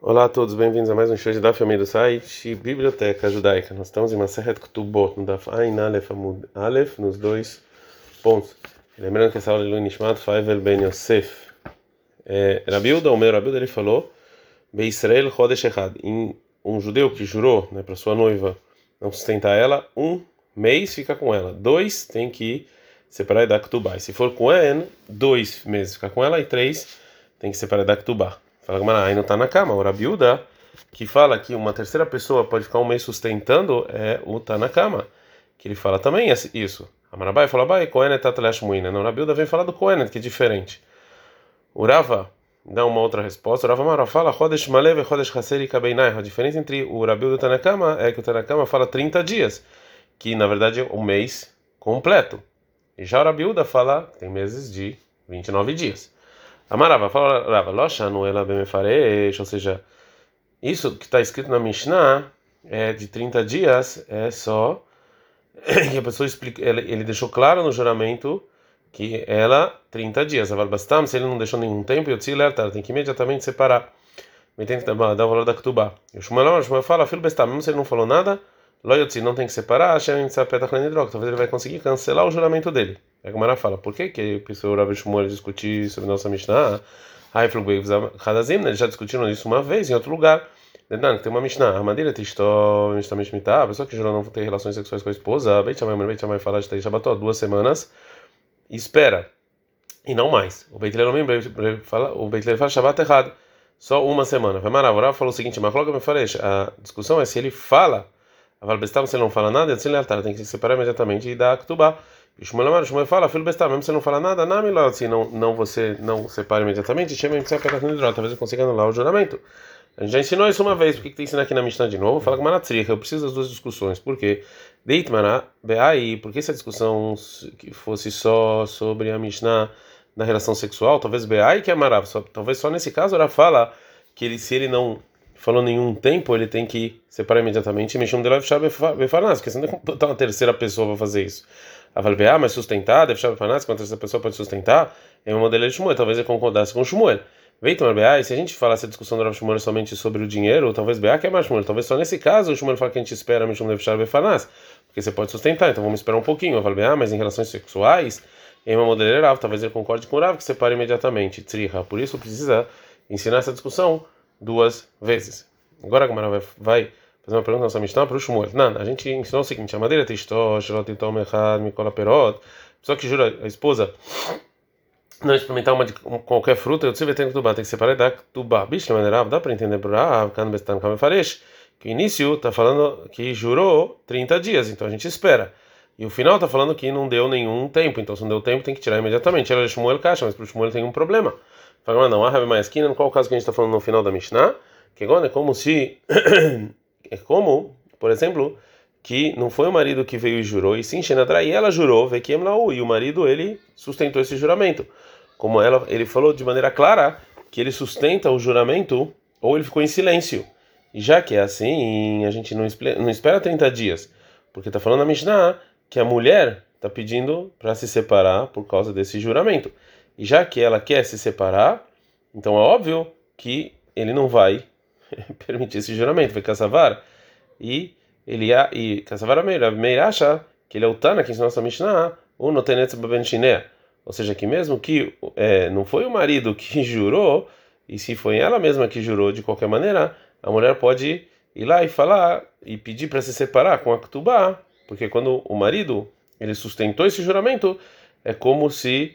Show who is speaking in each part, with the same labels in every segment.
Speaker 1: Olá a todos, bem-vindos a mais um show de Daf Yomi do site Biblioteca Judaica. Nós estamos em Maseret Ketubot, no Daf Ain Aleph Amud Aleph, nos dois pontos. Lembrando que essa aula de Lui Nishmat Faivel Ben Yosef. É, Rabiuda, o meu Rabiuda, ele falou Beisrael Chodesh Echad, em um judeu que jurou né, para sua noiva não sustentar ela, um mês fica com ela, dois tem que separar da Ketubah. Se for com ela, dois meses fica com ela e três tem que separar da Ketubah. Fala que aí não está na cama. O Rabiuda, que fala que uma terceira pessoa pode ficar um mês sustentando, é o tá na cama. Que ele fala também isso. Amarabai fala, Bai, Kohenet Tatlesh Muina. Não, o Rabiuda vem falar do Kohenet, que é diferente. O Rava dá uma outra resposta. O Rava Mara fala, Chodesh Malev e Chodesh Haseri Kabeinai. A diferença entre o Rabiuda tá na cama é que o tá na cama fala 30 dias, que na verdade é um mês completo. E já o Rabiuda fala, tem meses de 29 dias. Amarava, fala Rava, Loshanu ela bemefaresh, ou seja, isso que está escrito na Mishnah é de 30 dias, é só que a pessoa explica, ele, ele deixou claro no juramento que ela 30 dias, a Bastam, se ele não deixou nenhum tempo, eu te alerta, tem que imediatamente separar. Me que dar o valor da Ketubá. E o Shmuel fala, filho Bastam, mesmo se ele não falou nada, Loyotzi não tem que separar, Hashem talvez ele vai conseguir cancelar o juramento dele. É como ela fala, por que que o Rav Shmuel discutir sobre nossa Mishnah? Eles já discutiram isso uma vez em outro lugar. Tem uma Mishnah, Madeira Tistó, Mishnah Mishmitah, a pessoa que jurou não ter relações sexuais com a esposa, Beit Shammai, Beit Shammai fala de Shabbatot, duas semanas, espera, e não mais. O Beit Leilomim fala, o Beit Leilomim fala Shabbat errado, só uma semana. Vai Maravorá falou o seguinte, mas coloca me falei, a discussão é se ele fala Aval Bestam, se ele não fala nada, ele tem que se separar imediatamente e dar a. E Shmuel Amar, Shmuel fala, filho Bestam, mesmo ele não fala nada, não, melhor, se não, não você não separa imediatamente, chama em talvez eu consiga anular o juramento. A gente já ensinou isso uma vez, por que, tem que ensinar aqui na Mishnah de novo? Fala com Manatzriha, eu preciso das duas discussões. Por quê? Deitmana, Beai, por que se a discussão fosse só sobre a Mishnah da relação sexual? Talvez Beai que é Marav, talvez só nesse caso ela fala que ele, se ele não falou nenhum tempo, ele tem que separar imediatamente e mexer um dele befarnas, porque você não tem que botar uma terceira pessoa para fazer isso. A ah, mas sustentar, deve chamar befarnas, quando essa pessoa pode sustentar, é uma modelo de Shmuel, talvez ele concordasse com o Shmuel. Tomar BA, e se a gente falasse a discussão do Rav Shmuel somente sobre o dinheiro, talvez BA que é mais Shmuel, talvez só nesse caso o Shmuel fala que a gente espera Mishum Levshar Befarnas, porque você pode sustentar, então vamos esperar um pouquinho. Eu falo, BA, mas em relações sexuais, em uma modelo Rav, talvez ele concorde com o Rav que separa imediatamente, Tzriha, por isso precisa ensinar essa discussão duas vezes. Agora a Gamara vai, vai fazer uma pergunta na nossa Mishnah para o Shmuel. Não, a gente ensinou o seguinte: a madeira echad, mikola perot. Pessoa que jura a esposa não experimentar uma de qualquer fruta, eu que tem que tem que separar da tuba. Bicho, maneira, dá para entender que o início está falando que jurou 30 dias, então a gente espera. E o final está falando que não deu nenhum tempo, então se não deu tempo tem que tirar imediatamente. Ela é Shmuel caixa, mas para o Shmuel tem um problema. Fala, não, mais esquina, qual o caso que a gente está falando no final da Mishnah? Que agora é como se. é como, por exemplo, que não foi o marido que veio e jurou, e sim Shenadra, e ela jurou, Vekiem Lau, e o marido ele sustentou esse juramento. Como ela, ele falou de maneira clara que ele sustenta o juramento, ou ele ficou em silêncio. E já que é assim, a gente não, não espera 30 dias, porque está falando na Mishnah que a mulher está pedindo para se separar por causa desse juramento. E já que ela quer se separar, então é óbvio que ele não vai permitir esse juramento, vai caçavar. E ele e caçavar Meir acha que ele é o Tana que ensinou nossa Mishnah, o Notenetz Babenchinea. Ou seja, que mesmo que é, não foi o marido que jurou, e se foi ela mesma que jurou de qualquer maneira, a mulher pode ir lá e falar e pedir para se separar com a Ktubá, porque quando o marido ele sustentou esse juramento, é como se é,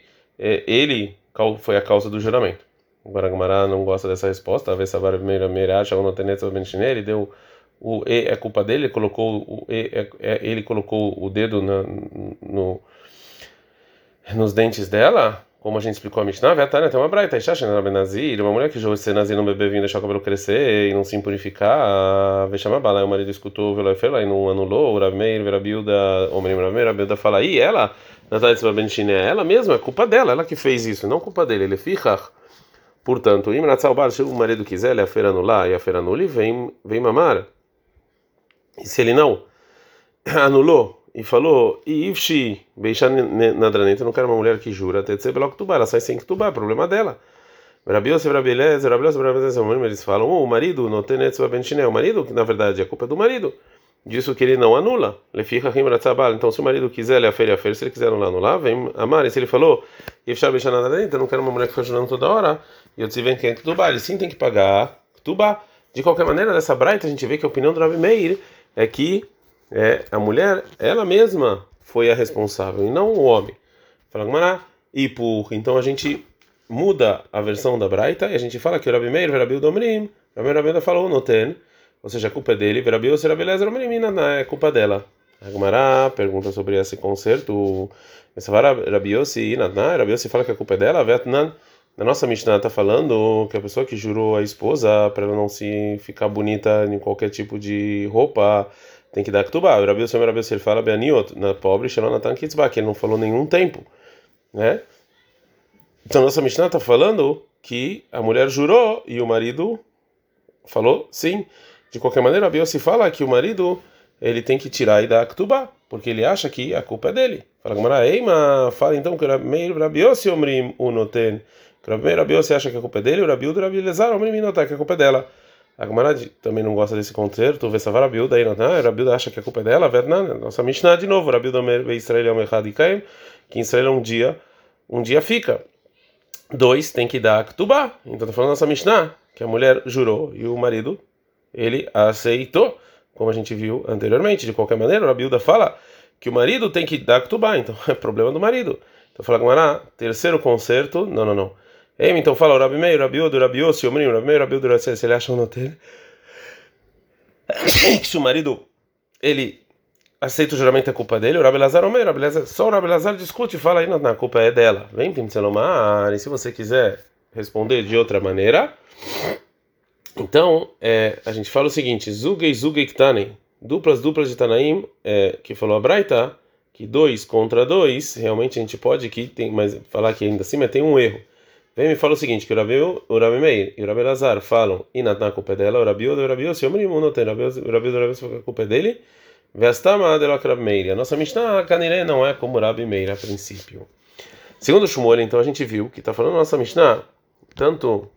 Speaker 1: ele foi a causa do juramento. Agora a Gamara não gosta dessa resposta. A vez Savar Meiracha ou Benchiner, ele deu o E é culpa dele, ele colocou o E, é, é, ele colocou o dedo na, no, nos dentes dela, como a gente explicou a Mishnah, Vetana tem uma braita, na Benazir, uma mulher que jogou ser nazir no bebê vindo deixar o cabelo crescer e não se impurificar, Vechamabala, o marido escutou o Veloefela e não anulou, o Rameir, Verabilda, o menino Rameir, Rabilda fala, e ela, Natália Benchiner, ela mesma, é culpa dela, ela que fez isso, não culpa dele, ele fica Portanto, se o marido quiser, ele a feira anular e a feira anula e vem, vem mamar. E se ele não anulou e falou, e Ifshi, Beishan Nadraneta, não quero uma mulher que jura, até dizer que tubar, ela sai sem que tubar, é problema dela. Rabiose, Rabieleze, Rabiose, Rabieleze, eles falam, oh, o marido netzva ben o marido, que na verdade é culpa do marido, disso que ele não anula, ele fica então se o marido quiser, ele afere, afere, se ele quiser anular, anular, vem amar, e se ele falou, eu não quero uma mulher que fica jurando toda hora, e eu disse, vem quem é Ktubá, ele sim tem que pagar Ktubá. De qualquer maneira, dessa braita a gente vê que a opinião do Rabi Meir é que é, a mulher, ela mesma foi a responsável, e não o homem. Fala, Gmará, e por, então a gente muda a versão da Braita e a gente fala que o Rabi Meir, Rabi Domrim, Rabi Rabi falou no ten, ou seja, a culpa é dele, Rabi Yossi, Rabi Lezer, é culpa dela. Agmará pergunta sobre esse concerto. Essa Rabi Yossi, Rabi Yossi fala que a culpa é dela, Vetnan. Na nossa Mishnah está falando que a pessoa que jurou a esposa para ela não se ficar bonita em qualquer tipo de roupa tem que dar ktubá. O Rabi Yossi, Rabi ele fala Beaniot, na pobre Shalonatan Kitzbah, que ele não falou nenhum tempo, né? Então, nossa Mishnah está falando que a mulher jurou e o marido falou sim. De qualquer maneira, a se fala que o marido ele tem que tirar e dar a porque ele acha que a culpa é dele. Fala Gamara, Eima, fala então que o Rabiossi omrim unoten. Que o Rabiossi acha que a culpa é dele, o Rabiudo e o Rabilezar omrim inotar que a culpa é dela. A Gamara também não gosta desse concerto, vê Savar Rabiuda aí, não, a Rabiuda acha que a culpa é dela, Vernan, nossa Mishnah de novo, Rabiuda Israel é um que em Israel um dia, um dia fica. Dois, tem que dar Ktubá. Então tá falando nossa Mishnah, que a mulher jurou e o marido, ele aceitou, como a gente viu anteriormente. De qualquer maneira, a Bilda fala que o marido tem que dar Ktubá, então é problema do marido. Então fala Gmará, terceiro concerto, não, não, não. Ei, então fala o Rabi Meir, Rabi Odo, Rabi Ossi, o Rabi Meir, Rabi Odo, se ele acha no hotel se o marido ele aceita o juramento é culpa dele, o Rabi Lazar Omer, Rabi Lazar, só o Rabi Lazar discute e fala aí, não, a culpa é dela. Vem, Timtzelomar, e se você quiser responder de outra maneira, então é, a gente fala o seguinte, Zugei Zugei Ktanem, duplas duplas de Tanaim, é, que falou a Braita, que dois contra dois, realmente a gente pode que tem, mas falar que ainda assim, mas tem um erro. Vem me fala o seguinte, que o Rabi, o Meir e o Rabi Lazar falam, e na culpa é dela, o Rabi o Rabi o Rabi não tem, o Rabi o Rabi o Rabi a culpa é dele, Vestama de Rabi Meir. A nossa Mishnah, Kaniré, não é como Rabi Meir a princípio. Segundo o Shmuel, então a gente viu que está falando a nossa Mishnah, tanto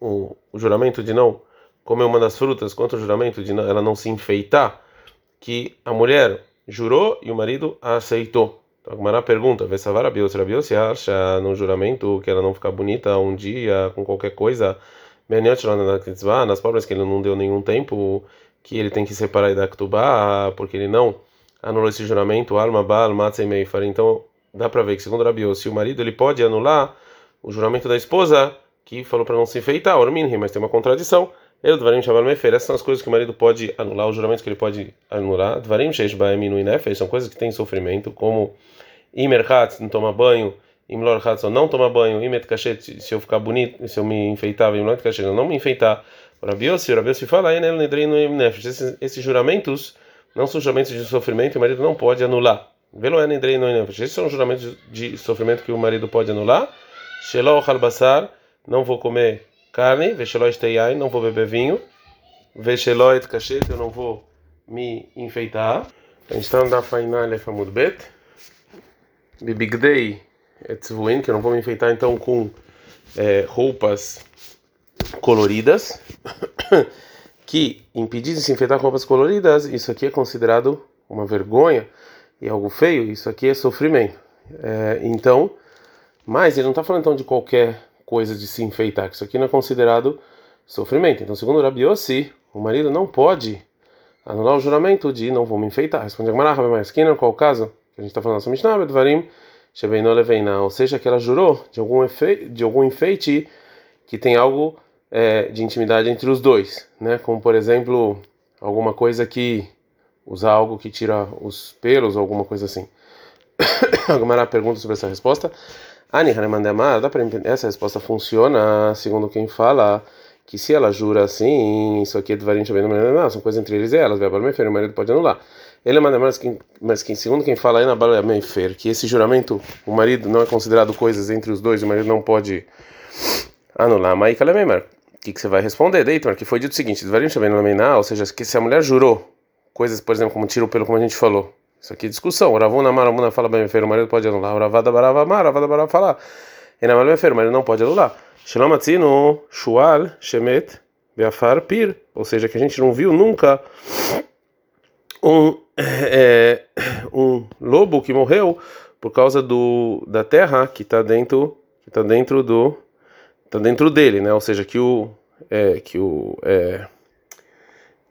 Speaker 1: o, o, juramento de não comer uma das frutas, quanto o juramento de não, ela não se enfeitar, que a mulher jurou e o marido aceitou. Então a Gemara pergunta, Vesavar Rabios, Rabios se acha no juramento que ela não ficar bonita um dia com qualquer coisa, nas pobres que ele não deu nenhum tempo, que ele tem que separar da Ktubá, porque ele não anulou esse juramento, Alma Baal Matzei. Então, dá para ver que, segundo Rabi se o marido ele pode anular o juramento da esposa, que falou para não se enfeitar, Orminhi, mas tem uma contradição. Ele Dvarim Shavar Mefer, essas são as coisas que o marido pode anular, os juramentos que ele pode anular. Dvarim Sheish Baem Inui Nefesh, são coisas que têm sofrimento, como Imerchat, não tomar banho, Imlor Hatson, não tomar banho, Imet Kashet, se eu ficar bonito, se eu me enfeitar, Imlor Kashet, não me enfeitar. O Rabiossi, o Rabiossi fala, esses, esses juramentos não são juramentos de sofrimento e o marido não pode anular. Esses são juramentos de sofrimento que o marido pode anular. Shelo halbasar, não vou comer carne. Veshelo esteiai, não vou beber vinho. Veshelo et kashet, eu não vou me enfeitar. A gente está na Fainal Efamud Bet. Bibigdei etzvuin, que eu não vou me enfeitar então com é, roupas coloridas, que impedir de se infectar com roupas coloridas, isso aqui é considerado uma vergonha e algo feio, isso aqui é sofrimento. É, então, mas ele não está falando então de qualquer coisa de se enfeitar, que isso aqui não é considerado sofrimento. Então, segundo Rabi Yossi, o marido não pode anular o juramento de não vou me enfeitar. Responde a Gemara, mas quem não qual o caso? A gente está falando sobre Mishnah, Bedvarim, Shebeino Leveina, ou seja, que ela jurou de algum, efe, de algum enfeite que tem algo é, de intimidade entre os dois, né? Como por exemplo alguma coisa que usar algo que tira os pelos ou alguma coisa assim. Alguma pergunta sobre essa resposta. Ani Hanemandemar, dá para entender? Essa resposta funciona segundo quem fala que se ela jura assim, isso aqui é Dvarim não são coisas entre eles e elas, o marido pode anular. Ele manda mais que, mas que segundo quem fala aí na Bala Mefer, que esse juramento, o marido não é considerado coisas entre os dois, o marido não pode anular. Mas o que, você vai responder, Deitor? Que foi dito o seguinte: ou seja, que se a mulher jurou coisas, por exemplo, como tiro pelo, como a gente falou. Isso aqui é discussão. Ravuna Maramuna fala bem, o marido pode anular. Ravada Barava Mar, Ravada Barava falar. E na Malha o marido não pode anular. Shelomatzino Shual Shemet Beafar Pir, ou seja, que a gente não viu nunca um, é, um lobo que morreu por causa do, da terra que está dentro que tá dentro do tá dentro dele, né? Ou seja, que o é, que o é,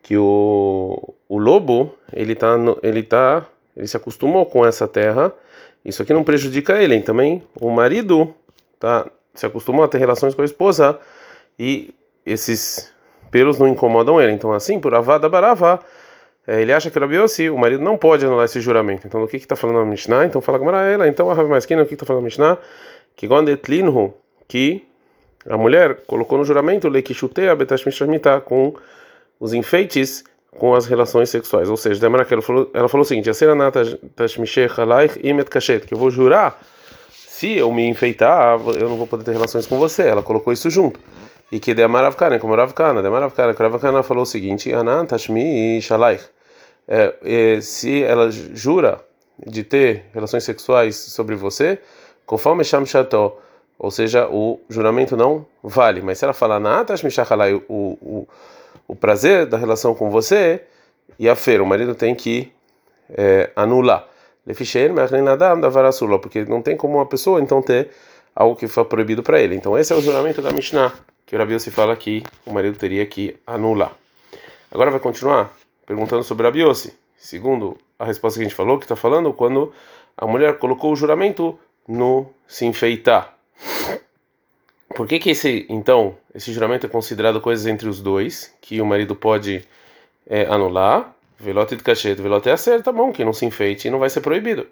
Speaker 1: que o, o lobo ele tá ele tá ele se acostumou com essa terra. Isso aqui não prejudica ele. Também o marido tá se acostumou a ter relações com a esposa e esses pelos não incomodam ele. Então assim, por avada baravá é, ele acha que Rabi o marido não pode anular esse juramento. Então, o que está falando a Mishnah? Então, fala com ela. Então, a Rabi Maskina, o que está falando a Mishnah? Que Gondetlinhu, que a mulher colocou no juramento com os enfeites com as relações sexuais. Ou seja, demora que ela falou, ela falou o seguinte: que eu vou jurar se eu me enfeitar, eu não vou poder ter relações com você. Ela colocou isso junto. E que Deamaravkana, como Ravkana, Deamaravkana, Ravkana falou o seguinte: Anan Tashmi Shalaich é, se ela jura de ter relações sexuais sobre você, conforme Sham Shato, ou seja, o juramento não vale. Mas se ela falar Natash Mishachalai, o, o, o prazer da relação com você, e a feira, o marido tem que é, anular. Porque não tem como uma pessoa então ter algo que foi proibido para ele. Então esse é o juramento da Mishnah, que o Rabi se fala que o marido teria que anular. Agora vai continuar perguntando sobre a Biose. Segundo a resposta que a gente falou, que está falando quando a mulher colocou o juramento no se enfeitar. Por que que esse, então, esse juramento é considerado coisas entre os dois, que o marido pode é, anular? Velote de cachete, velote é certo, tá bom, que não se enfeite e não vai ser proibido.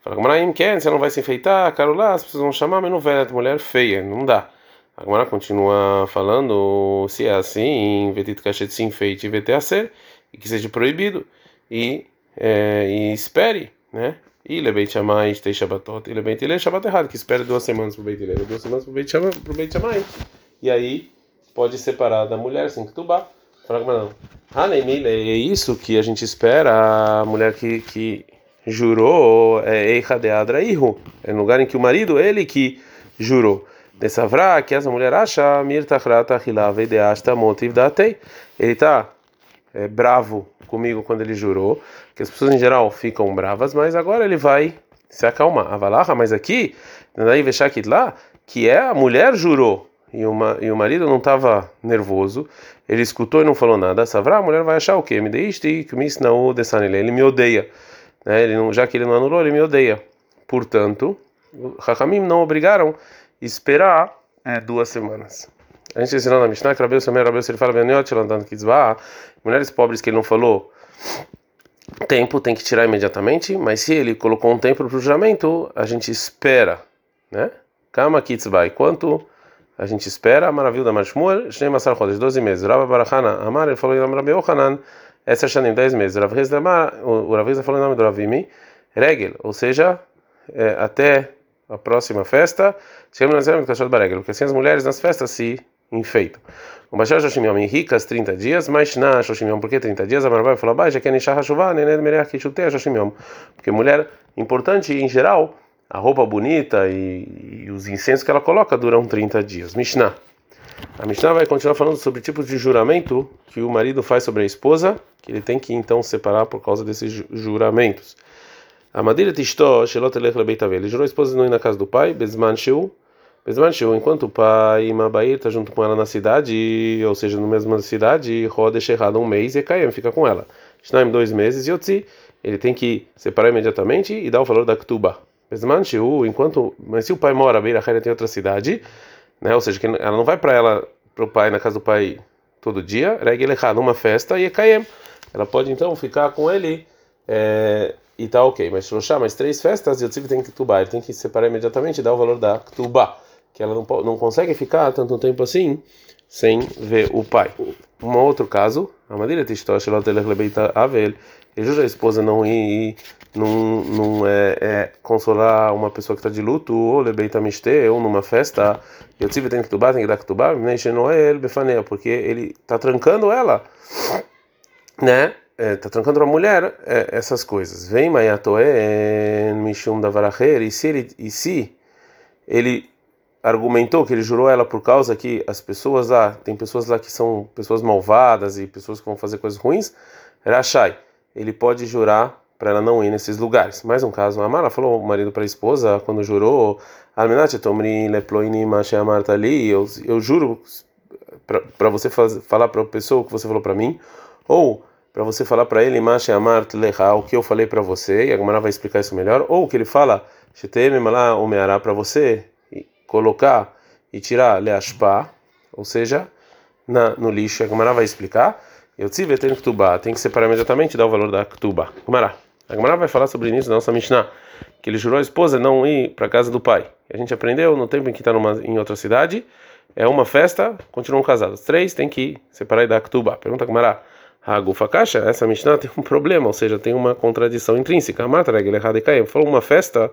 Speaker 1: Fala, como Maraim quer, você não vai se enfeitar, caro lá, as pessoas vão chamar, mas não vai, mulher feia, não dá. A Gemara continua falando, se é assim, vetit cachete se enfeite vete a ser, e que seja proibido e, é, e espere, né? E lebeit chamai tem shabatot, e lebeit ele shabat errado, que espere duas semanas para o beit duas semanas para o beit chamai, para o beit. E aí pode separar da mulher sem ketubá. Fala como não. Hanemile é isso que a gente espera a mulher que, que jurou é eicha de adraihu, é no lugar em que o marido ele que jurou. Desavra que essa mulher acha mir hilave de motiv datei. Ele tá é, bravo comigo quando ele jurou, que as pessoas em geral ficam bravas, mas agora ele vai se acalmar. Avalaha, mas aqui, daí lá, que é a mulher jurou e, uma, e o marido não estava nervoso, ele escutou e não falou nada. Savra, a mulher vai achar o quê? Me deixe que me ensinou ele me odeia, né? Ele não, já que ele não anulou, ele me odeia. Portanto, Hakamim não obrigaram esperar é, duas semanas. A gente ensinou na Mishnah que Rabeu Samer, Rabeu ele fala, mulheres pobres que ele não falou tempo, tem que tirar imediatamente, mas se ele colocou um tempo para o juramento, a gente espera, né? Kama Kitzbai, quanto a gente espera, a maravilha da Mashmuel, Shnei Masar Chodesh, 12 meses. Rabba Barachana, Amar, ele falou em nome Rabbi Yohanan, essa Shanim, 10 meses. Rav Hezda, falou em nome do Ravimi, Regel, ou seja, é, até a próxima festa, porque assim as mulheres nas festas se enfeitam. O Bashar Shoshim Yom ricas 30 dias, mas na Shoshim por que 30 dias? A Marvai falou, baixa que é Nishah Hashuvah, Nened Merech Kishutea Shoshim. Porque mulher, importante em geral, a roupa bonita e, e, os incensos que ela coloca duram 30 dias. Mishnah. A Mishnah vai continuar falando sobre tipos de juramento que o marido faz sobre a esposa, que ele tem que então separar por causa desses juramentos. A madeira tistó, Shelot Elech. Ele jurou a esposa não ir na casa do pai, Bezman Sheu, enquanto o pai Mabair está junto com ela na cidade, ou seja, na mesma cidade, roda errado um mês e Kaem fica com ela. Shnaim dois meses e Yotzi, ele tem que separar imediatamente e dar o valor da Ktuba. enquanto, mas se o pai mora, Beira Haira tem outra cidade, né, ou seja, ela não vai para ela, para o pai, na casa do pai todo dia, Regel errado numa festa e Kaem. Ela pode então ficar com ele é, e tá ok, mas Shloshá, mais três festas, Yotzi tem que Ktuba, ele tem que separar imediatamente e dar o valor da Ktuba que ela não, não consegue ficar tanto tempo assim sem ver o pai. Um outro caso, a Madeira Tistosh, ela Avel, ele jura a esposa não ir, não, não é, é, consolar uma pessoa que está de luto, ou lebeita miste, ou numa festa, eu tive tem que tubar, tem que dar que tubar, Noel befaneia, porque ele está trancando ela, né? É, trancando a mulher é, essas coisas. Vem Mayatoen Mishum da Varacher, e se ele, e se ele argumentou que ele jurou ela por causa que as pessoas lá, tem pessoas lá que são pessoas malvadas e pessoas que vão fazer coisas ruins, Rashai, ele pode jurar para ela não ir nesses lugares. Mais um caso, a Mara falou o marido para a esposa quando jurou, eu, eu juro para você faz, falar para a pessoa o que você falou para mim, ou para você falar para ele, o que eu falei para você, e a Gemara vai explicar isso melhor, ou que ele fala, para você colocar e tirar leashpa, ou seja, na, no lixo, a Gemara vai explicar, eu tive tem ktubá, tem que separar imediatamente e dar o valor da ktubá. Gemara. A Gemara vai falar sobre isso na nossa Mishnah, que ele jurou a esposa não ir para casa do pai. A gente aprendeu no tempo em que está em outra cidade, é uma festa, continuam casados. Três tem que separar e dar ktubá. Pergunta a Gemara. Caixa, essa Mishnah tem um problema, ou seja, tem uma contradição intrínseca. Matra, errado e. Falou uma festa,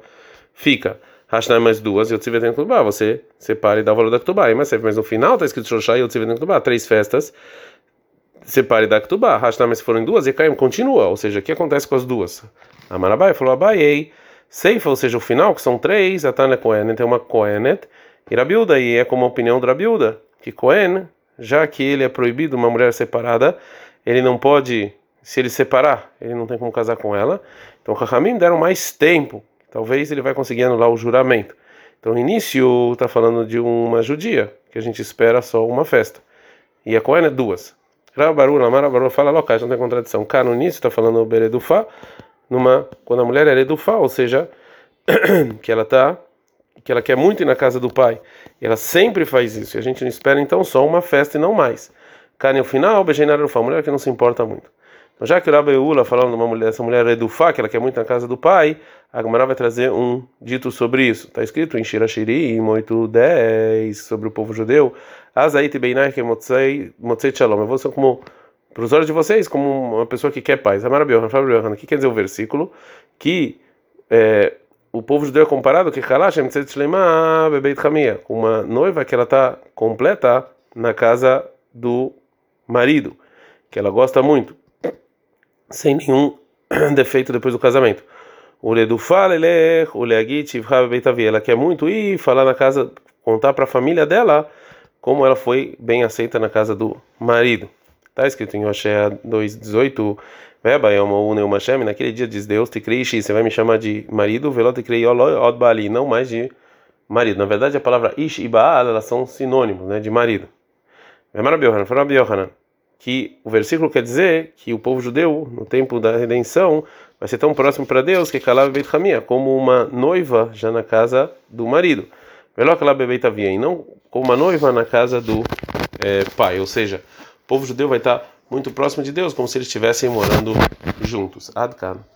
Speaker 1: fica. Hashnai mais duas, dentro do bar. Você separa e dá o valor da Ktubá. Mas, no final está escrito Shoshai e dentro do bar. Três festas, separe da Ktubá. Hashnai mais foram duas e Caim continua. Ou seja, o que acontece com as duas? A Marabai falou Abaiei. Seifa, ou seja, o final, que são três, a Tana Kohenet é uma Kohenet. E Rabiuda, e é como a opinião do Rabiuda, que Kohen, já que ele é proibido uma mulher separada, ele não pode, se ele separar, ele não tem como casar com ela. Então, Rahamim deram mais tempo talvez ele vai conseguir anular o juramento. Então, o início está falando de uma judia, que a gente espera só uma festa. E a Cohen é duas. Rabaru, Lamara, Baru fala local, não tem contradição. Cá no início está falando Beredufá, numa, quando a mulher é Eredufá, ou seja, que ela tá que ela quer muito ir na casa do pai, ela sempre faz isso, e a gente não espera então só uma festa e não mais. Cá no final, Bejeinar a mulher que não se importa muito. Então, já que o Rabeula falando de uma mulher, essa mulher é do Fá, que ela quer muito na casa do pai, a Gemara vai trazer um dito sobre isso. Está escrito em Shirashiri, em 8.10, sobre o povo judeu. Azait Beinai que motzei shalom. Eu vou ser como, para os olhos de vocês, como uma pessoa que quer paz. Amara Biohan, o que quer dizer o versículo? Que é, o povo judeu é comparado que Kalashem uma noiva que ela está completa na casa do marido, que ela gosta muito sem nenhum defeito depois do casamento. O Ledufal, ele é o ela quer muito ir falar na casa, contar para a família dela como ela foi bem aceita na casa do marido. Está escrito em Oshea 2,18. Veba é uma uma Shem, naquele dia diz Deus, te criei você vai me chamar de marido, velot te criei od bali, não mais de marido. Na verdade, a palavra ish e baal, elas são sinônimos, né, de marido. Fala Yohanan que o versículo quer dizer que o povo judeu, no tempo da redenção, vai ser tão próximo para Deus que Kalav Beit Hamia, como uma noiva já na casa do marido. Melhor Kalav Beit Avia, e não como uma noiva na casa do é, pai. Ou seja, o povo judeu vai estar muito próximo de Deus, como se eles estivessem morando juntos. Adkan.